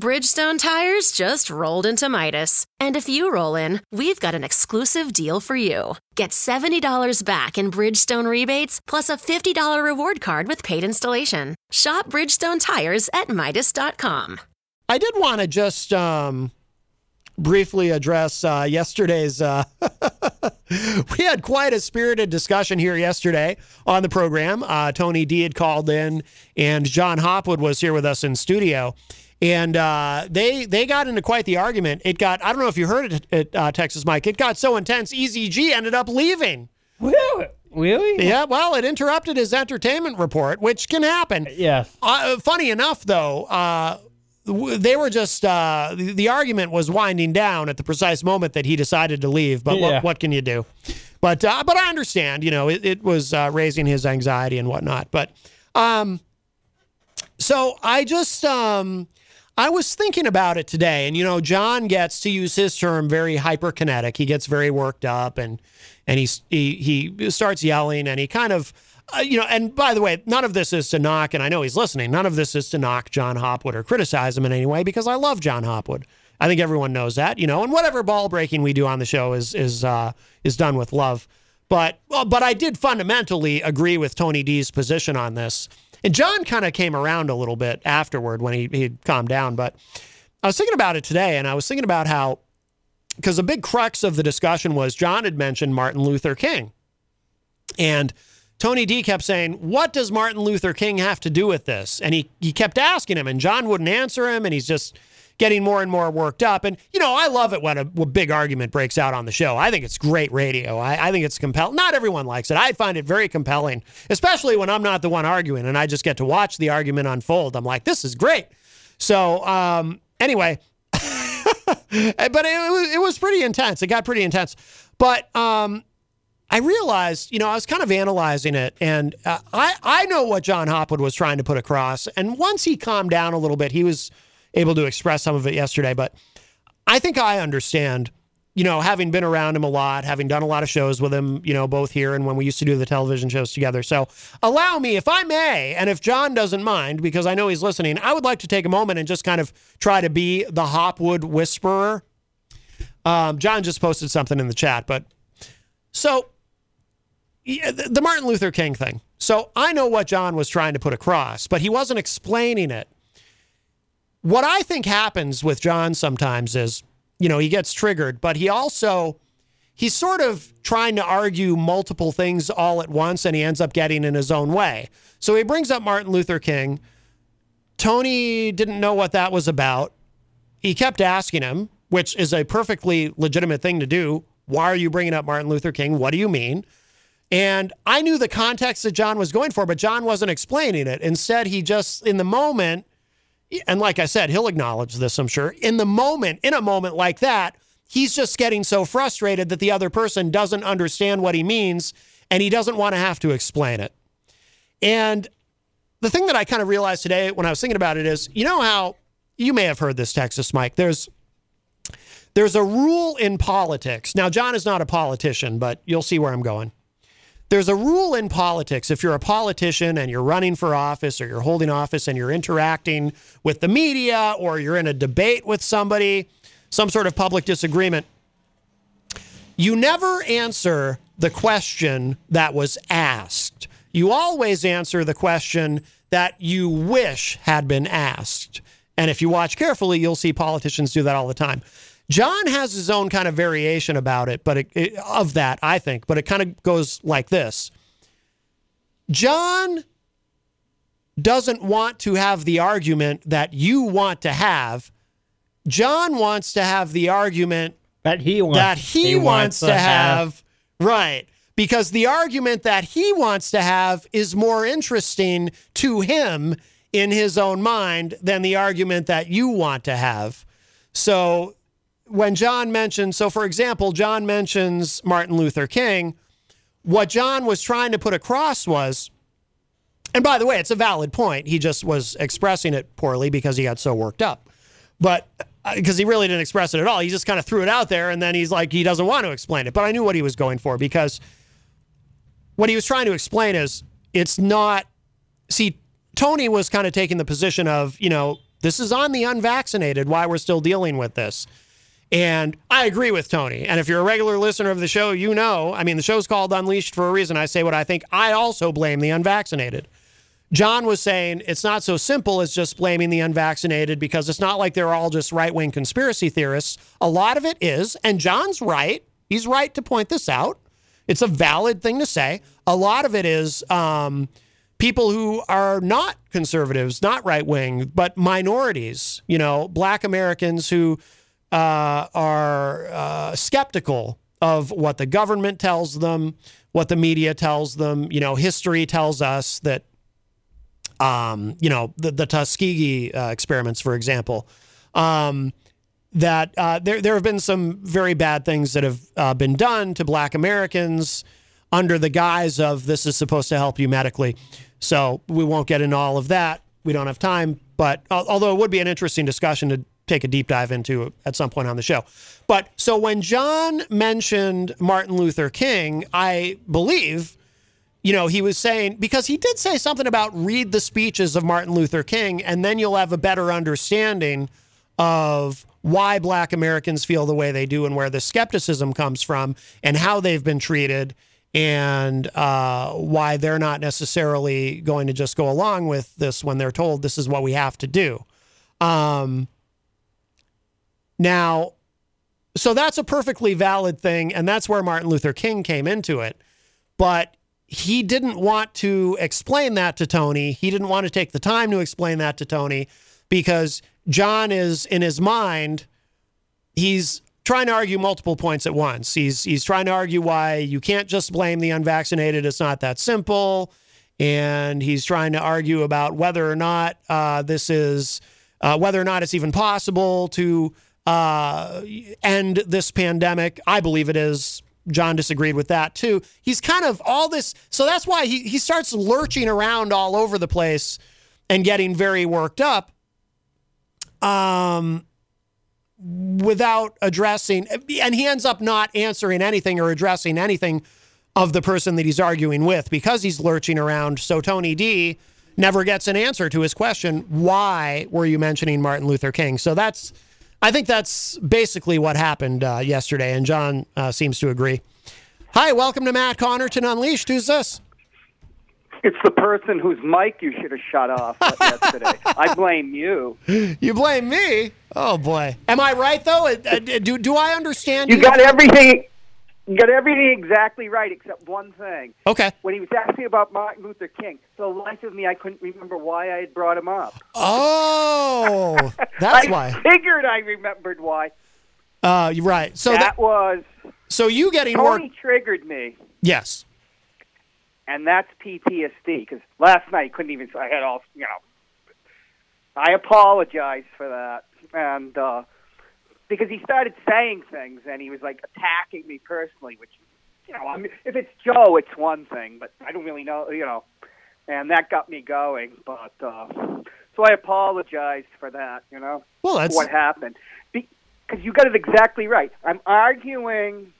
Bridgestone tires just rolled into Midas. And if you roll in, we've got an exclusive deal for you. Get $70 back in Bridgestone rebates plus a $50 reward card with paid installation. Shop Bridgestone tires at Midas.com. I did want to just um, briefly address uh, yesterday's. Uh, we had quite a spirited discussion here yesterday on the program. Uh, Tony D had called in, and Jon Hopwood was here with us in studio and uh, they they got into quite the argument. It got I don't know if you heard it at uh, Texas Mike. It got so intense. EZG ended up leaving. Really? Really? Yeah. Well, it interrupted his entertainment report, which can happen. Yes. Uh, funny enough, though. Uh, they were just uh, the, the, argument was winding down at the precise moment that he decided to leave. But yeah. what, what can you do? But uh, but I understand. You know, it, it was uh, raising his anxiety and whatnot. But um, so I just um, I was thinking about it today, and you know, Jon gets to use his term very hyperkinetic. He gets very worked up, and and he he he starts yelling, and he kind of. Uh, you know, and by the way, none of this is to knock, and I know he's listening. None of this is to knock Jon Hopwood or criticize him in any way because I love Jon Hopwood. I think everyone knows that, you know, and whatever ball breaking we do on the show is is uh, is done with love. But but I did fundamentally agree with Tony D's position on this. And Jon kind of came around a little bit afterward when he he calmed down. But I was thinking about it today, and I was thinking about how because a big crux of the discussion was Jon had mentioned Martin Luther King, and Tony D kept saying, "What does Martin Luther King have to do with this?" And he he kept asking him, and Jon wouldn't answer him, and he's just getting more and more worked up. And, you know, I love it when a, big argument breaks out on the show. I think it's great radio. I, I think it's compelling. Not everyone likes it. I find it very compelling, especially when I'm not the one arguing and I just get to watch the argument unfold. I'm like, this is great. So, um, anyway, but it, it, was, it was pretty intense. It got pretty intense. But, um, I realized, you know, I was kind of analyzing it, and uh, I I know what Jon Hopwood was trying to put across. And once he calmed down a little bit, he was able to express some of it yesterday. But I think I understand, you know, having been around him a lot, having done a lot of shows with him, you know, both here and when we used to do the television shows together. So allow me, if I may, and if Jon doesn't mind, because I know he's listening, I would like to take a moment and just kind of try to be the Hopwood whisperer. Um, Jon just posted something in the chat, but so the Martin Luther King thing. So I know what Jon was trying to put across, but he wasn't explaining it what I think happens with Jon sometimes is, you know, he gets triggered, but he also he's sort of trying to argue multiple things all at once and he ends up getting in his own way. So he brings up Martin Luther King. Tony didn't know what that was about. He kept asking him, which is a perfectly legitimate thing to do. Why are you bringing up Martin Luther King? What do you mean? And I knew the context that Jon was going for, but Jon wasn't explaining it. Instead, he just, in the moment, and like I said, he'll acknowledge this, I'm sure. In the moment, in a moment like that, he's just getting so frustrated that the other person doesn't understand what he means and he doesn't want to have to explain it. And the thing that I kind of realized today when I was thinking about it is, you know how you may have heard this, Texas Mike. There's there's a rule in politics. Now, Jon is not a politician, but you'll see where I'm going. There's a rule in politics. If you're a politician and you're running for office or you're holding office and you're interacting with the media or you're in a debate with somebody, some sort of public disagreement, you never answer the question that was asked. You always answer the question that you wish had been asked. And if you watch carefully, you'll see politicians do that all the time. Jon has his own kind of variation about it, but it, it, of that, I think, but it kind of goes like this. Jon doesn't want to have the argument that you want to have. Jon wants to have the argument that he wants, that he, he wants, wants, to have. have. Right. Because the argument that he wants to have is more interesting to him in his own mind than the argument that you want to have. So when Jon mentions, so for example, Jon mentions Martin Luther King, what Jon was trying to put across was, and by the way, it's a valid point. He just was expressing it poorly because he got so worked up. But because uh, he really didn't express it at all, he just kind of threw it out there and then he's like, he doesn't want to explain it. But I knew what he was going for because what he was trying to explain is it's not, see, Tony was kind of taking the position of, you know, this is on the unvaccinated, why we're still dealing with this. And I agree with Tony. And if you're a regular listener of the show, you know, I mean, the show's called Unleashed for a reason. I say what I think. I also blame the unvaccinated. Jon was saying it's not so simple as just blaming the unvaccinated because it's not like they're all just right wing conspiracy theorists. A lot of it is, and Jon's right. He's right to point this out. It's a valid thing to say. A lot of it is um, people who are not conservatives, not right wing, but minorities, you know, black Americans who uh, are uh, skeptical of what the government tells them, what the media tells them. You know, history tells us that, um, you know, the, the Tuskegee uh, experiments, for example, um, that uh, there, there have been some very bad things that have uh, been done to black Americans under the guise of this is supposed to help you medically. So we won't get into all of that. We don't have time. But although it would be an interesting discussion to take a deep dive into at some point on the show. But so when Jon mentioned Martin Luther King, I believe, you know, he was saying, because he did say something about read the speeches of Martin Luther King, and then you'll have a better understanding of why black Americans feel the way they do and where the skepticism comes from and how they've been treated and uh, why they're not necessarily going to just go along with this when they're told this is what we have to do. Um, now, so that's a perfectly valid thing. And that's where Martin Luther King came into it. But he didn't want to explain that to Tony. He didn't want to take the time to explain that to Tony because Jon is in his mind, he's trying to argue multiple points at once. He's he's trying to argue why you can't just blame the unvaccinated. It's not that simple, and he's trying to argue about whether or not uh, this is uh, whether or not it's even possible to uh, end this pandemic. I believe it is. Jon disagreed with that too. He's kind of all this. So that's why he, he starts lurching around all over the place and getting very worked up um, without addressing. And he ends up not answering anything or addressing anything of the person that he's arguing with because he's lurching around. So Tony D never gets an answer to his question why were you mentioning Martin Luther King? So that's I think that's basically what happened uh, yesterday, and Jon uh, seems to agree. Hi, welcome to Matt Connarton Unleashed. Who's this? It's the person whose mic you should have shut off yesterday. I blame you. You blame me? Oh boy. Am I right though? Uh, do do I understand? You, you got everything. You got everything exactly right except one thing. Okay. When he was asking about Martin Luther King, for the life of me, I couldn't remember why I had brought him up. Oh, that's I why. I figured I remembered why. Uh, right. So that, that was. So you getting Tony more? triggered me. Yes. And that's PTSD because last night I couldn't even. I had all you know. I apologize for that, and. uh because he started saying things and he was like attacking me personally, which you know, I mean, if it's Joe, it's one thing, but I don't really know, you know, and that got me going. But uh, so I apologized for that, you know, well, that's what happened because you got it exactly right. I'm arguing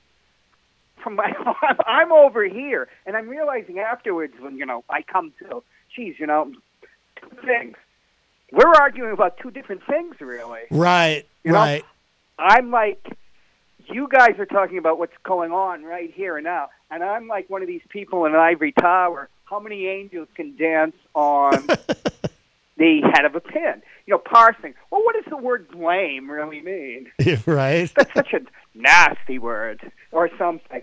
from my I'm over here, and I'm realizing afterwards when you know I come to, geez, you know, two things. We're arguing about two different things, really. Right. You right. Know? I'm like, you guys are talking about what's going on right here and now, and I'm like one of these people in an ivory tower. How many angels can dance on the head of a pin? You know, parsing. Well, what does the word blame really mean? right. That's such a nasty word, or something.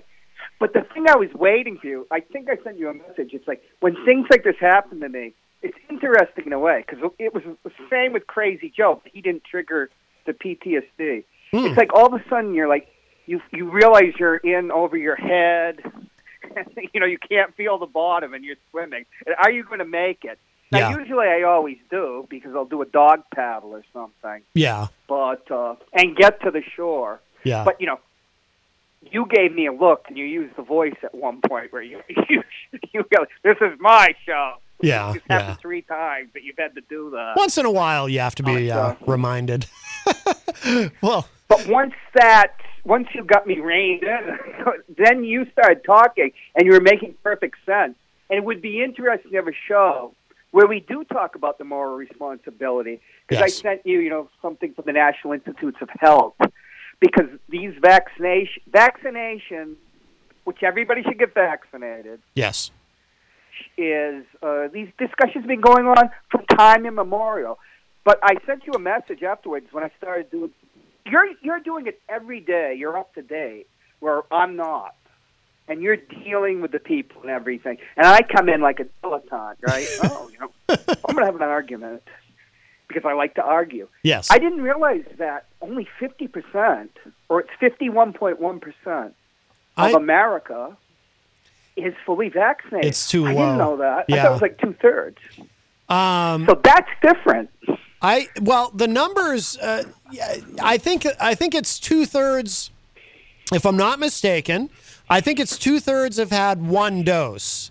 But the thing I was waiting for, you, I think I sent you a message. It's like when things like this happen to me, it's interesting in a way because it was the same with Crazy Joe. He didn't trigger the PTSD. Mm. It's like all of a sudden you're like you you realize you're in over your head. you know you can't feel the bottom and you're swimming. Are you going to make it? Now, Yeah. usually I always do because I'll do a dog paddle or something, Yeah. but uh, and get to the shore. Yeah. But you know, you gave me a look and you used the voice at one point where you you, you go, "This is my show." Yeah, It's yeah. three times that you've had to do that. Once in a while, you have to be uh, reminded. well, But once that, once you got me reined in, then you started talking, and you were making perfect sense. And it would be interesting to have a show where we do talk about the moral responsibility. Because Yes. I sent you, you know, something from the National Institutes of Health. Because these vaccination vaccinations, which everybody should get vaccinated, yes. is uh, these discussions been going on from time immemorial. But I sent you a message afterwards when I started doing. You're you're doing it every day. You're up to date, where I'm not, and you're dealing with the people and everything. And I come in like a dilettante, right? oh, you know, I'm gonna have an argument because I like to argue. Yes. I didn't realize that only 50 percent, or it's 51.1 percent I- of America is fully vaccinated. It's too I low. didn't know that. I thought it was like two thirds. Um, So that's different. I well, the numbers. Uh, I think I think it's two thirds. If I'm not mistaken, I think it's two thirds have had one dose,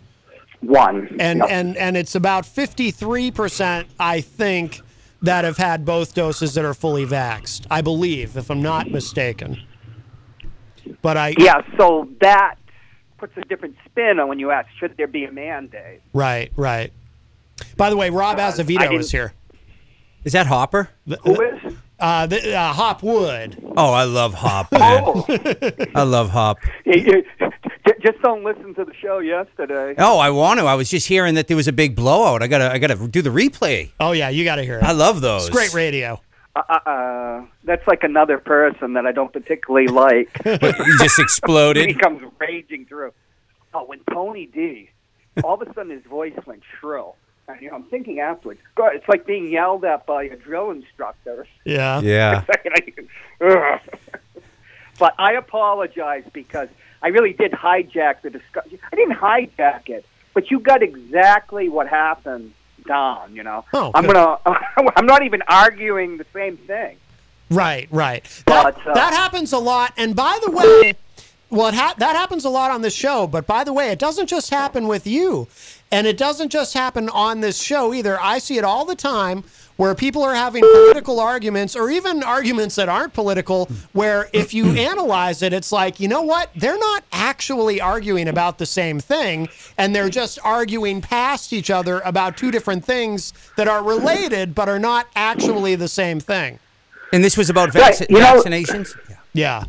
One. and Yep. and and it's about 53 percent. I think that have had both doses that are fully vaxxed. I believe, if I'm not mistaken. But I yeah. So that puts a different spin on when you ask, should there be a mandate? right right. By the way, Rob Uh, I Azevedo is here. Is that Hopper? Who is? Uh, the, uh, Hopwood. Oh, I love Hop, man. Oh, I love Hop. you- you- just don't listen to the show yesterday. Oh, I want to. I was just hearing that there was a big blowout. I gotta, I gotta do the replay. Oh yeah, you got to hear it. I love those. It's great radio. Uh, uh, uh, that's like another person that I don't particularly like. He just exploded. he comes raging through. Oh, when Tony D, all of a sudden his voice went shrill. And, you know, I'm thinking afterwards, God, it's like being yelled at by a drill instructor. Yeah. Yeah. But I apologize because I really did hijack the discussion. I didn't hijack it, but you got exactly what happened down. You know, Oh, I'm good. gonna. I'm not even arguing the same thing. Right, right. That, But, uh, that happens a lot. And by the way, well, it ha- that happens a lot on this show. But by the way, it doesn't just happen with you. And it doesn't just happen on this show either. I see it all the time where people are having political arguments or even arguments that aren't political, where if you analyze it, it's like, you know what? They're not actually arguing about the same thing. And they're just arguing past each other about two different things that are related but are not actually the same thing. And this was about Right, vac- you know- vaccinations. Yeah.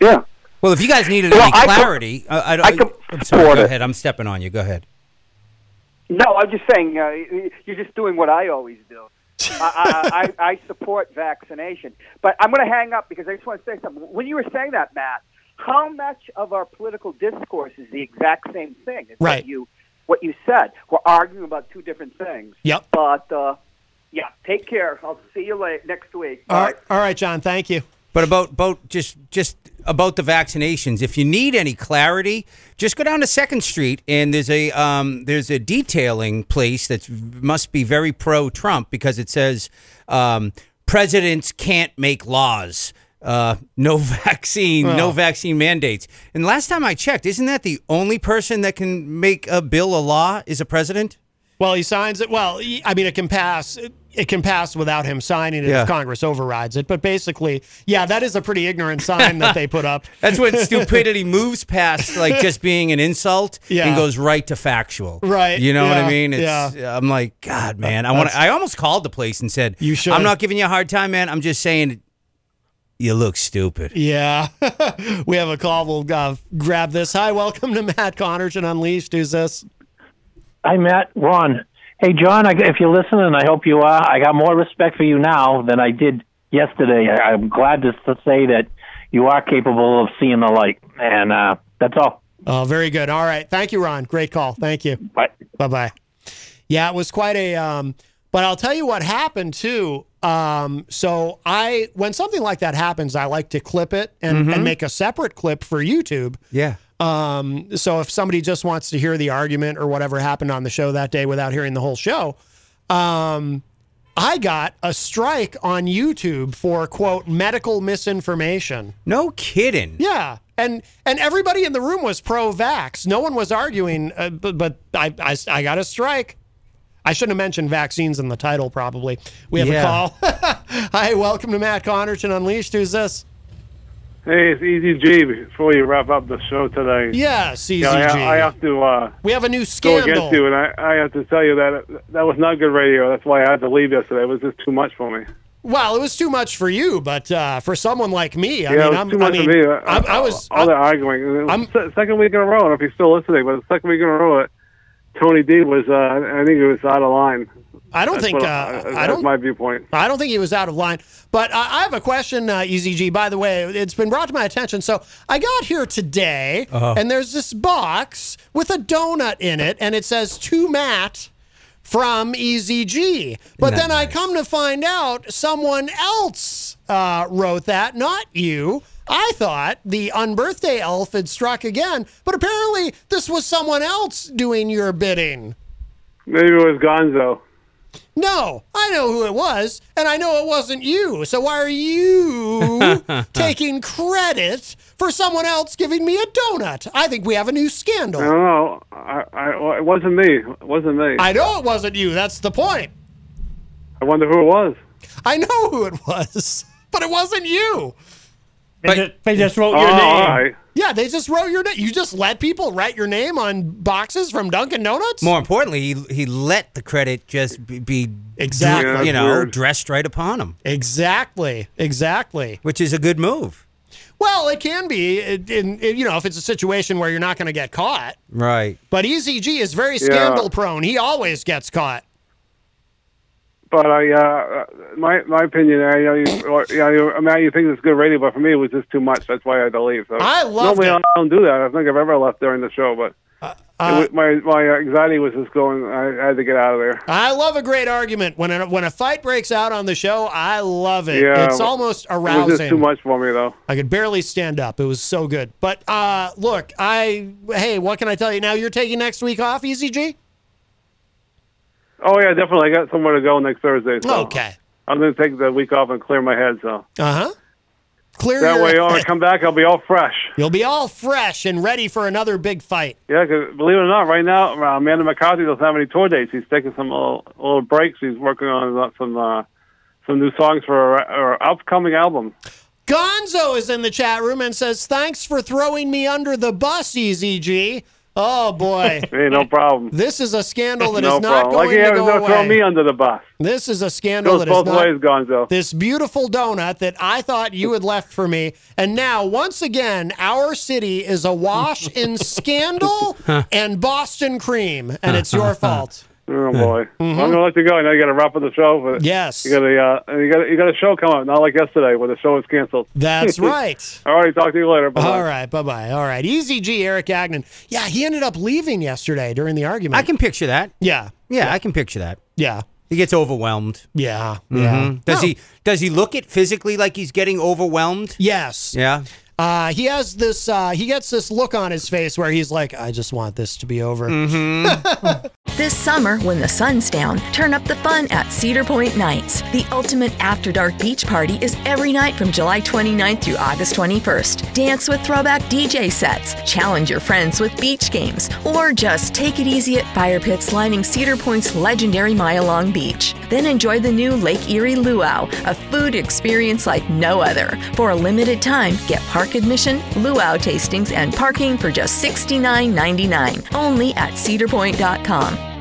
Yeah. Well, if you guys needed Well, any I com- clarity, I, I, I com- I'm sorry. Go it. ahead. I'm stepping on you. Go ahead. No, I'm just saying uh, you're just doing what I always do. I, I, I, I support vaccination, but I'm going to hang up because I just want to say something. When you were saying that, Matt, how much of our political discourse is the exact same thing? It's Right. What you what you said. We're arguing about two different things. Yep. But uh, yeah, take care. I'll see you late next week. All Bye. right, all right, Jon. Thank you. But about about just just about the vaccinations, if you need any clarity, just go down to Second Street and there's a um, there's a detailing place that must be very pro Trump because it says um, presidents can't make laws. Uh, no vaccine, no vaccine mandates. And last time I checked, isn't that the only person that can make a bill a law is a president? Well, he signs it. Well, I mean, it can pass. It, it can pass without him signing it Yeah. if Congress overrides it. But basically, yeah, that is a pretty ignorant sign that they put up. That's when stupidity moves past like just being an insult Yeah. and goes right to factual. Right, You know what I mean? It's, yeah. I'm like, God, man. I want. I almost called the place and said, You should. I'm not giving you a hard time, man. I'm just saying, you look stupid. Yeah, we have a call. We'll uh, grab this. Hi, welcome to Matt Connarton Unleashed. Who's this? Hi, Matt. Ron. Hey, Jon, I, if you're listening, I hope you are. I got more respect for you now than I did yesterday. I, I'm glad to, to say that you are capable of seeing the light. And uh, that's all. Oh, very good. All right. Thank you, Ron. Great call. Thank you. Bye. Bye bye. Yeah, it was quite a. Um, but I'll tell you what happened too. Um, so I, when something like that happens, I like to clip it and, and make a separate clip for YouTube. Yeah. Um, so if somebody just wants to hear the argument or whatever happened on the show that day without hearing the whole show, um, I got a strike on YouTube for quote medical misinformation. No kidding. Yeah, and and everybody in the room was pro-vax. No one was arguing, uh, but, but I, I I got a strike. I shouldn't have mentioned vaccines in the title. Probably. We have Yeah. a call. Hi, welcome to Matt Connarton Unleashed. Who's this? Hey, it's Easy G. Before you wrap up the show today, Yes, Easy yeah. I, I have to uh, we have a new go against you, and I, I have to tell you that that was not good radio. That's why I had to leave yesterday. It was just too much for me. Well, it was too much for you, but uh, for someone like me, I yeah, mean, it was I'm, too much I mean, for me. I, I was. all that arguing. I'm, second week in a row. I don't know if you're still listening, but the second week in a row, Tony D was. Uh, I think he was out of line. I don't That's think. what- Uh, that's I don't. my viewpoint. I don't think he was out of line. But uh, I have a question, uh, EZG. By the way, it's been brought to my attention. So I got here today, Uh-huh. and there's this box with a donut in it, and it says to Matt from EZG. But that then I come to find out someone else uh, wrote that, not you. I thought the unbirthday elf had struck again, but apparently this was someone else doing your bidding. Maybe it was Gonzo. No, I know who it was, and I know it wasn't you. So why are you taking credit for someone else giving me a donut? I think we have a new I scandal. don't know. I, I, well, it wasn't me. It wasn't me. I know it wasn't you. That's the point. I wonder who it was. I know who it was, but it wasn't you. But they just wrote Oh, your name. all right. Yeah, they just wrote your name. You just let people write your name on boxes from Dunkin' Donuts? More importantly, he, he let the credit just be, be Exactly. you know, weird. dressed right upon him, Exactly. Exactly. which is a good move. Well, it can be, in, in, you know, if it's a situation where you're not going to get caught. Right. But EZG is very Yeah. scandal prone. He always gets caught. But I, uh, my my opinion, I know you, you, I mean, you think it's good radio, but for me, it was just too much. That's why I had to leave. So I loved normally it. I don't do that. I don't think I've ever left during the show, but uh, was, my my anxiety was just going. I had to get out of there. I love a great argument. When a, when a fight breaks out on the show, I love it. Yeah, it's almost It was arousing. just too much for me, though. I could barely stand up. It was so good. But uh, look, I hey, what can I tell you? Now you're taking next week off, EZG. Oh yeah, definitely. I got somewhere to go next Thursday. So Okay. I'm going to take the week off and clear my head. So Uh huh. Clear that way, when I come back, I'll be all fresh. You'll be all fresh and ready for another big fight. Yeah, 'cause believe it or not, right now, uh, Amanda McCarthy doesn't have any tour dates. He's taking some little, little breaks. He's working on uh, some uh, some new songs for our, our upcoming album. Gonzo is in the chat room and says, "Thanks for throwing me under the bus, EZG." Oh boy. Hey, no problem. This is a scandal that is no not problem. going like you to go no throw me under the bus. This is a scandal Goes that is both not ways, Gonzo. this beautiful donut that I thought you had left for me. And now, once again, our city is awash in scandal and Boston cream, and it's your fault. Oh boy, I'm gonna let you go. I know you got to wrap up the show. But Mm-hmm. Yes. you got a uh, you got you got a show coming up, not like yesterday where the show was canceled. That's right. All right, talk to you later. Bye. All right, bye bye. All right, Easy G, Eric Agnon. Yeah, he ended up leaving yesterday during the argument. I can picture that. Yeah, Yeah, I can picture that. yeah, He gets overwhelmed. yeah, yeah. Mhm. Does No. he does he look it physically like he's getting overwhelmed? Yes. Yeah. Uh, he has this. Uh, he gets this look on his face where he's like, "I just want this to be over." This summer, when the sun's down, turn up the fun at Cedar Point Nights. The ultimate after dark beach party is every night from July 29th through August 21st. Dance with throwback DJ sets, challenge your friends with beach games, or just take it easy at fire pits lining Cedar Point's legendary Mile Long Beach. Then enjoy the new Lake Erie Luau, a food experience like no other. For a limited time, get park admission, luau tastings, and parking for just $69.99 only at cedarpoint.com.